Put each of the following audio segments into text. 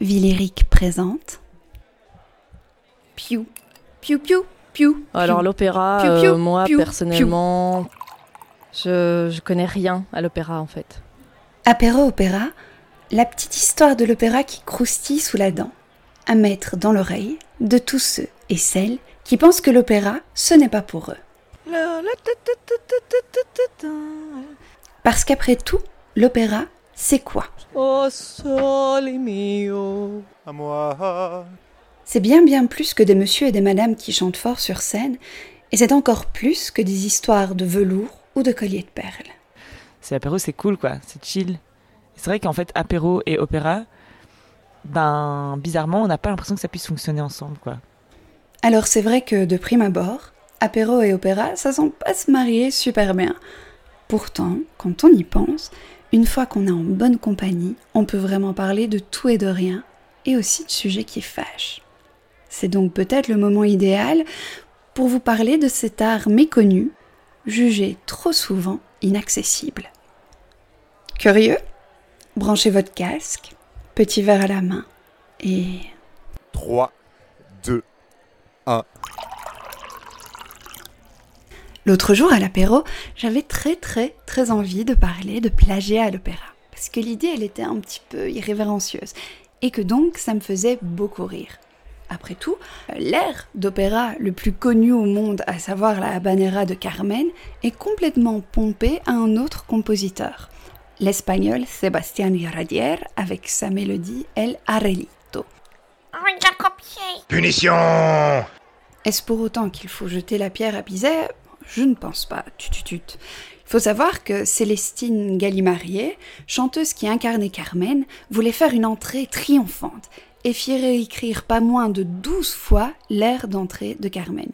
Villeric présente. Piou, piou, piou, piou. Alors l'opéra, euh, moi piou, personnellement, je, je connais rien à l'opéra en fait. Apéro opéra, la petite histoire de l'opéra qui croustille sous la dent, à mettre dans l'oreille de tous ceux et celles qui pensent que l'opéra, ce n'est pas pour eux. Parce qu'après tout, l'opéra, c'est quoi? Oh sole mio. À moi. C'est bien bien plus que des messieurs et des madames qui chantent fort sur scène, et c'est encore plus que des histoires de velours ou de colliers de perles. C'est apéro, c'est cool quoi, c'est chill. C'est vrai qu'en fait, apéro et opéra, ben bizarrement, on n'a pas l'impression que ça puisse fonctionner ensemble quoi. Alors c'est vrai que de prime abord, apéro et opéra, ça semble pas se marier super bien. Pourtant, quand on y pense, une fois qu'on est en bonne compagnie, on peut vraiment parler de tout et de rien, et aussi de sujets qui fâchent. C'est donc peut-être le moment idéal pour vous parler de cet art méconnu, jugé trop souvent inaccessible. Curieux? Branchez votre casque, petit verre à la main, et 3, 2, L'autre jour à l'apéro, j'avais très très très envie de parler de plagiat à l'opéra. Parce que l'idée, elle était un petit peu irrévérencieuse. Et que donc, ça me faisait beaucoup rire. Après tout, l'air d'opéra le plus connu au monde, à savoir la habanera de Carmen, est complètement pompé à un autre compositeur. L'espagnol Sebastián Iradier avec sa mélodie El Arelito. Punition Est-ce pour autant qu'il faut jeter la pierre à Bizet? Je ne pense pas. Tut, tut, tut. Il faut savoir que Célestine Gallimarié, chanteuse qui incarnait Carmen, voulait faire une entrée triomphante et fit réécrire pas moins de douze fois l'air d'entrée de Carmen.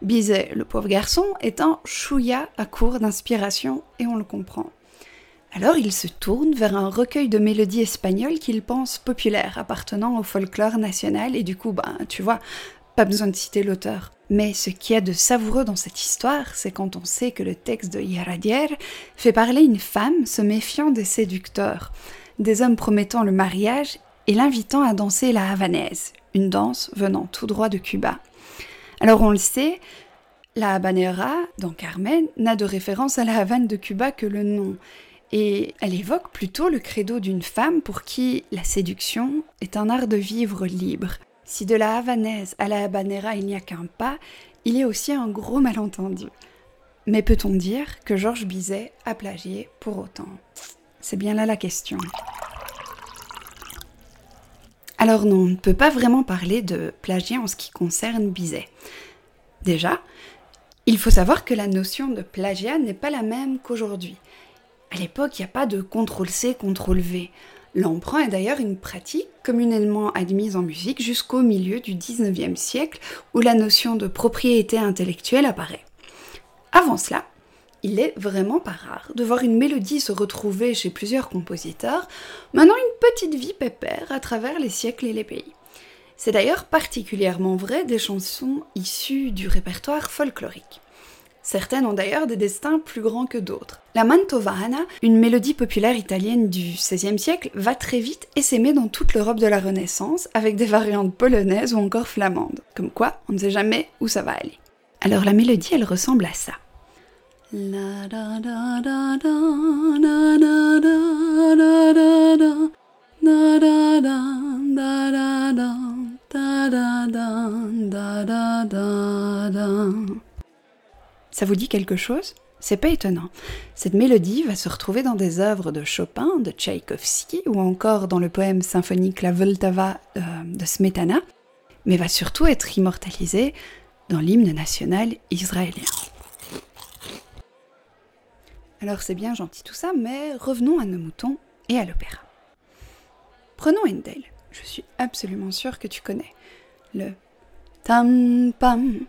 Bizet, le pauvre garçon, est un chouïa à court d'inspiration et on le comprend. Alors il se tourne vers un recueil de mélodies espagnoles qu'il pense populaire, appartenant au folklore national, et du coup, ben, tu vois, pas besoin de citer l'auteur. Mais ce qui est de savoureux dans cette histoire, c'est quand on sait que le texte de Iradier fait parler une femme se méfiant des séducteurs, des hommes promettant le mariage et l'invitant à danser la havanaise, une danse venant tout droit de Cuba. Alors on le sait, la habanera, dans Carmen, n'a de référence à la Havane de Cuba que le nom, et elle évoque plutôt le credo d'une femme pour qui la séduction est un art de vivre libre. Si de la havanaise à la habanera il n'y a qu'un pas, il y a aussi un gros malentendu. Mais peut-on dire que Georges Bizet a plagié pour autant? C'est bien là la question. Alors non, on ne peut pas vraiment parler de plagiat en ce qui concerne Bizet. Déjà, il faut savoir que la notion de plagiat n'est pas la même qu'aujourd'hui. À l'époque, il n'y a pas de contrôle-C, contrôle-V. L'emprunt est d'ailleurs une pratique communément admise en musique jusqu'au milieu du 19e siècle où la notion de propriété intellectuelle apparaît. Avant cela, il est vraiment pas rare de voir une mélodie se retrouver chez plusieurs compositeurs, menant une petite vie pépère à travers les siècles et les pays. C'est d'ailleurs particulièrement vrai des chansons issues du répertoire folklorique. Certaines ont d'ailleurs des destins plus grands que d'autres. La mantovana, une mélodie populaire italienne du XVIe siècle, va très vite et s'aimer dans toute l'Europe de la Renaissance, avec des variantes polonaises ou encore flamandes. Comme quoi, on ne sait jamais où ça va aller. Alors la mélodie, elle ressemble à ça. Ça vous dit quelque chose? C'est pas étonnant. Cette mélodie va se retrouver dans des œuvres de Chopin, de Tchaïkovski ou encore dans le poème symphonique La Vltava euh, de Smetana, mais va surtout être immortalisée dans l'hymne national israélien. Alors c'est bien gentil tout ça, mais revenons à nos moutons et à l'opéra. Prenons Handel. Je suis absolument sûre que tu connais. Le tam pam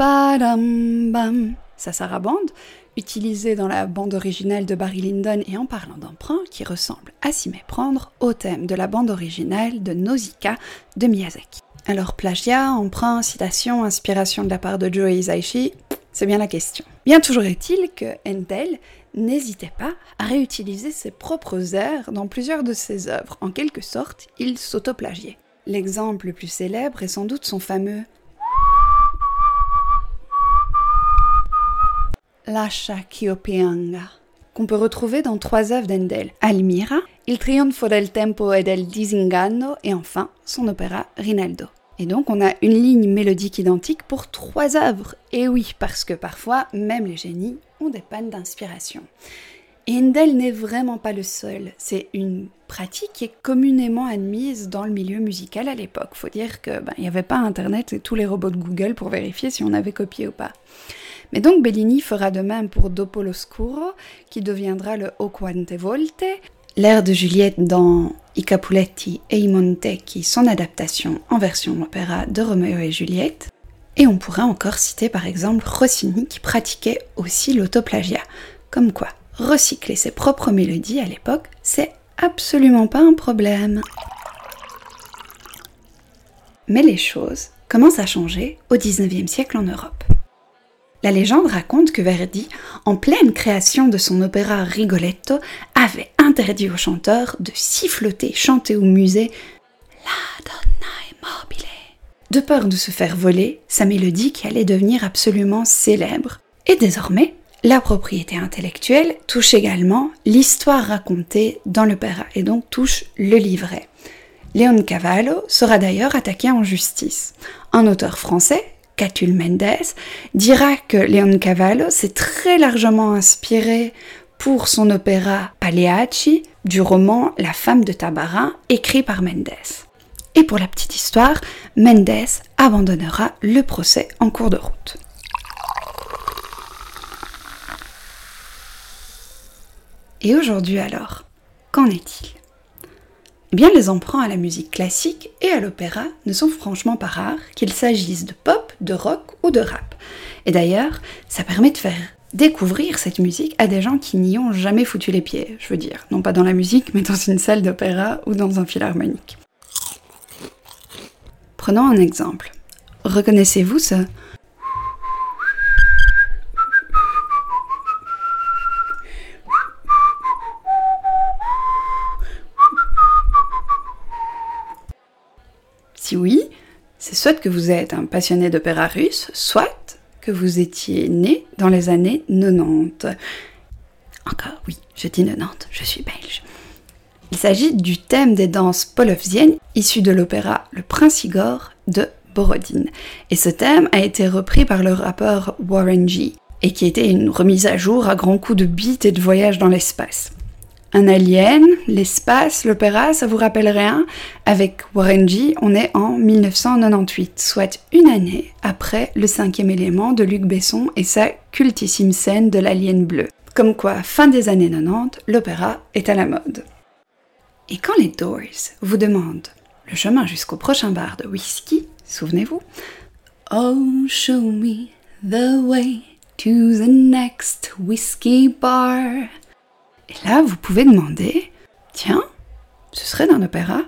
Sa sarabande, utilisée dans la bande originale de Barry Lyndon et en parlant d'emprunt, qui ressemble à s'y méprendre au thème de la bande originale de Nausicaa de Miyazaki. Alors plagiat, emprunt, citation, inspiration de la part de Joe Hisaishi, c'est bien la question. Bien toujours est-il que Handel n'hésitait pas à réutiliser ses propres airs dans plusieurs de ses œuvres. En quelque sorte, il s'autoplagiait. L'exemple le plus célèbre est sans doute son fameux Lascia ch'io pianga, qu'on peut retrouver dans trois œuvres d'Endel Almira, Il trionfo del tempo e del disinganno et enfin son opéra Rinaldo. Et donc on a une ligne mélodique identique pour trois œuvres. Et oui, parce que parfois, même les génies ont des pannes d'inspiration. Et Handel n'est vraiment pas le seul. C'est une pratique qui est communément admise dans le milieu musical à l'époque. Faut dire que ben, il n'y avait pas Internet et tous les robots de Google pour vérifier si on avait copié ou pas. Mais donc Bellini fera de même pour Dopo l'Oscuro, qui deviendra le O Volte, l'air de Juliette dans I Capuletti e i Montecchi, son adaptation en version opéra de Roméo et Juliette. Et on pourrait encore citer par exemple Rossini qui pratiquait aussi l'autoplagiat. Comme quoi, recycler ses propres mélodies à l'époque, c'est absolument pas un problème. Mais les choses commencent à changer au XIXe siècle en Europe. La légende raconte que Verdi, en pleine création de son opéra Rigoletto, avait interdit aux chanteurs de siffloter, chanter au musée La donna immobile, de peur de se faire voler sa mélodie qui allait devenir absolument célèbre. Et désormais, la propriété intellectuelle touche également l'histoire racontée dans l'opéra et donc touche le livret. Léon Cavallo sera d'ailleurs attaqué en justice. Un auteur français, Catul Mendes, dira que Leon Cavallo s'est très largement inspiré pour son opéra Pagliacci du roman La femme de Tabarin écrit par Mendes. Et pour la petite histoire, Mendes abandonnera le procès en cours de route. Et aujourd'hui alors, qu'en est-il? Eh bien, les emprunts à la musique classique et à l'opéra ne sont franchement pas rares, qu'il s'agisse de pop, de rock ou de rap. Et d'ailleurs, ça permet de faire découvrir cette musique à des gens qui n'y ont jamais foutu les pieds, je veux dire. Non pas dans la musique, mais dans une salle d'opéra ou dans un philharmonique. Prenons un exemple. Reconnaissez-vous ce Si oui, c'est soit que vous êtes un passionné d'opéra russe, soit que vous étiez né dans les années 90. Encore, oui, je dis 90, je suis belge. Il s'agit du thème des danses polovziennes issu de l'opéra Le Prince Igor de Borodine. Et ce thème a été repris par le rappeur Warren G. et qui était une remise à jour à grands coups de beat et de voyage dans l'espace. Un alien, l'espace, l'opéra, ça vous rappelle rien Avec Warren G, on est en 1998, soit une année après le cinquième élément de Luc Besson et sa cultissime scène de l'alien bleu. Comme quoi, fin des années 90, l'opéra est à la mode. Et quand les Doors vous demandent le chemin jusqu'au prochain bar de whisky, souvenez-vous, Oh, show me the way to the next whiskey bar. Et là, vous pouvez demander, tiens, ce serait d'un opéra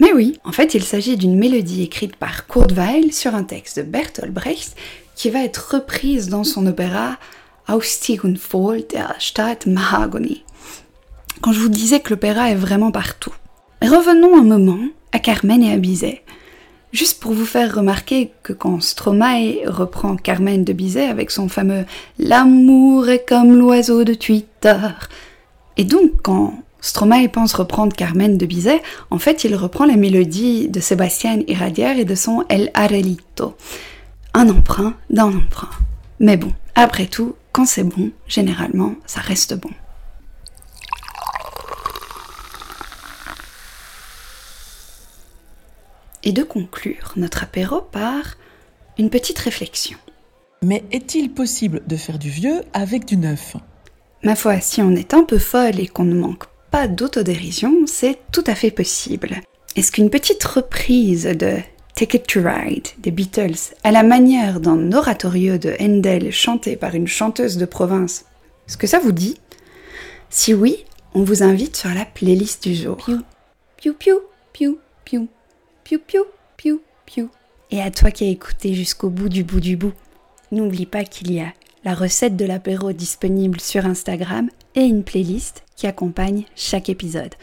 Mais oui, en fait, il s'agit d'une mélodie écrite par Kurt Weill sur un texte de Bertolt Brecht qui va être reprise dans son opéra Ausstieg Fall der Stadt Mahagoni. Quand je vous disais que l'opéra est vraiment partout. Revenons un moment à Carmen et à Bizet. Juste pour vous faire remarquer que quand Stromae reprend Carmen de Bizet avec son fameux L'amour est comme l'oiseau de Twitter, et donc, quand Stromae pense reprendre Carmen de Bizet, en fait, il reprend la mélodie de Sébastien Iradier et de son El Arelito. Un emprunt d'un emprunt. Mais bon, après tout, quand c'est bon, généralement, ça reste bon. Et de conclure notre apéro par une petite réflexion. Mais est-il possible de faire du vieux avec du neuf? Ma foi, si on est un peu folle et qu'on ne manque pas d'autodérision, c'est tout à fait possible. Est-ce qu'une petite reprise de Ticket to Ride des Beatles, à la manière d'un oratorieux de Handel chanté par une chanteuse de province, est-ce que ça vous dit? Si oui, on vous invite sur la playlist du jour. Piu, piu, piu, piu, piu, piu, piu, piu, piu. Et à toi qui as écouté jusqu'au bout du bout du bout, n'oublie pas qu'il y a la recette de l'apéro disponible sur Instagram et une playlist qui accompagne chaque épisode.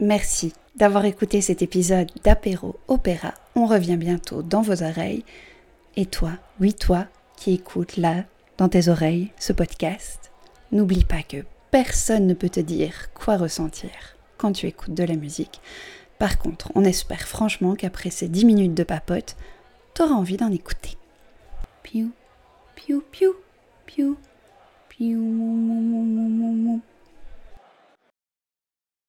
Merci d'avoir écouté cet épisode d'Apéro Opéra. On revient bientôt dans vos oreilles. Et toi, oui toi, qui écoutes là, dans tes oreilles, ce podcast, n'oublie pas que personne ne peut te dire quoi ressentir quand tu écoutes de la musique. Par contre, on espère franchement qu'après ces 10 minutes de papote, t'auras envie d'en écouter. Piou, piou, piou, pew, pew, pew, pew, pew, pew.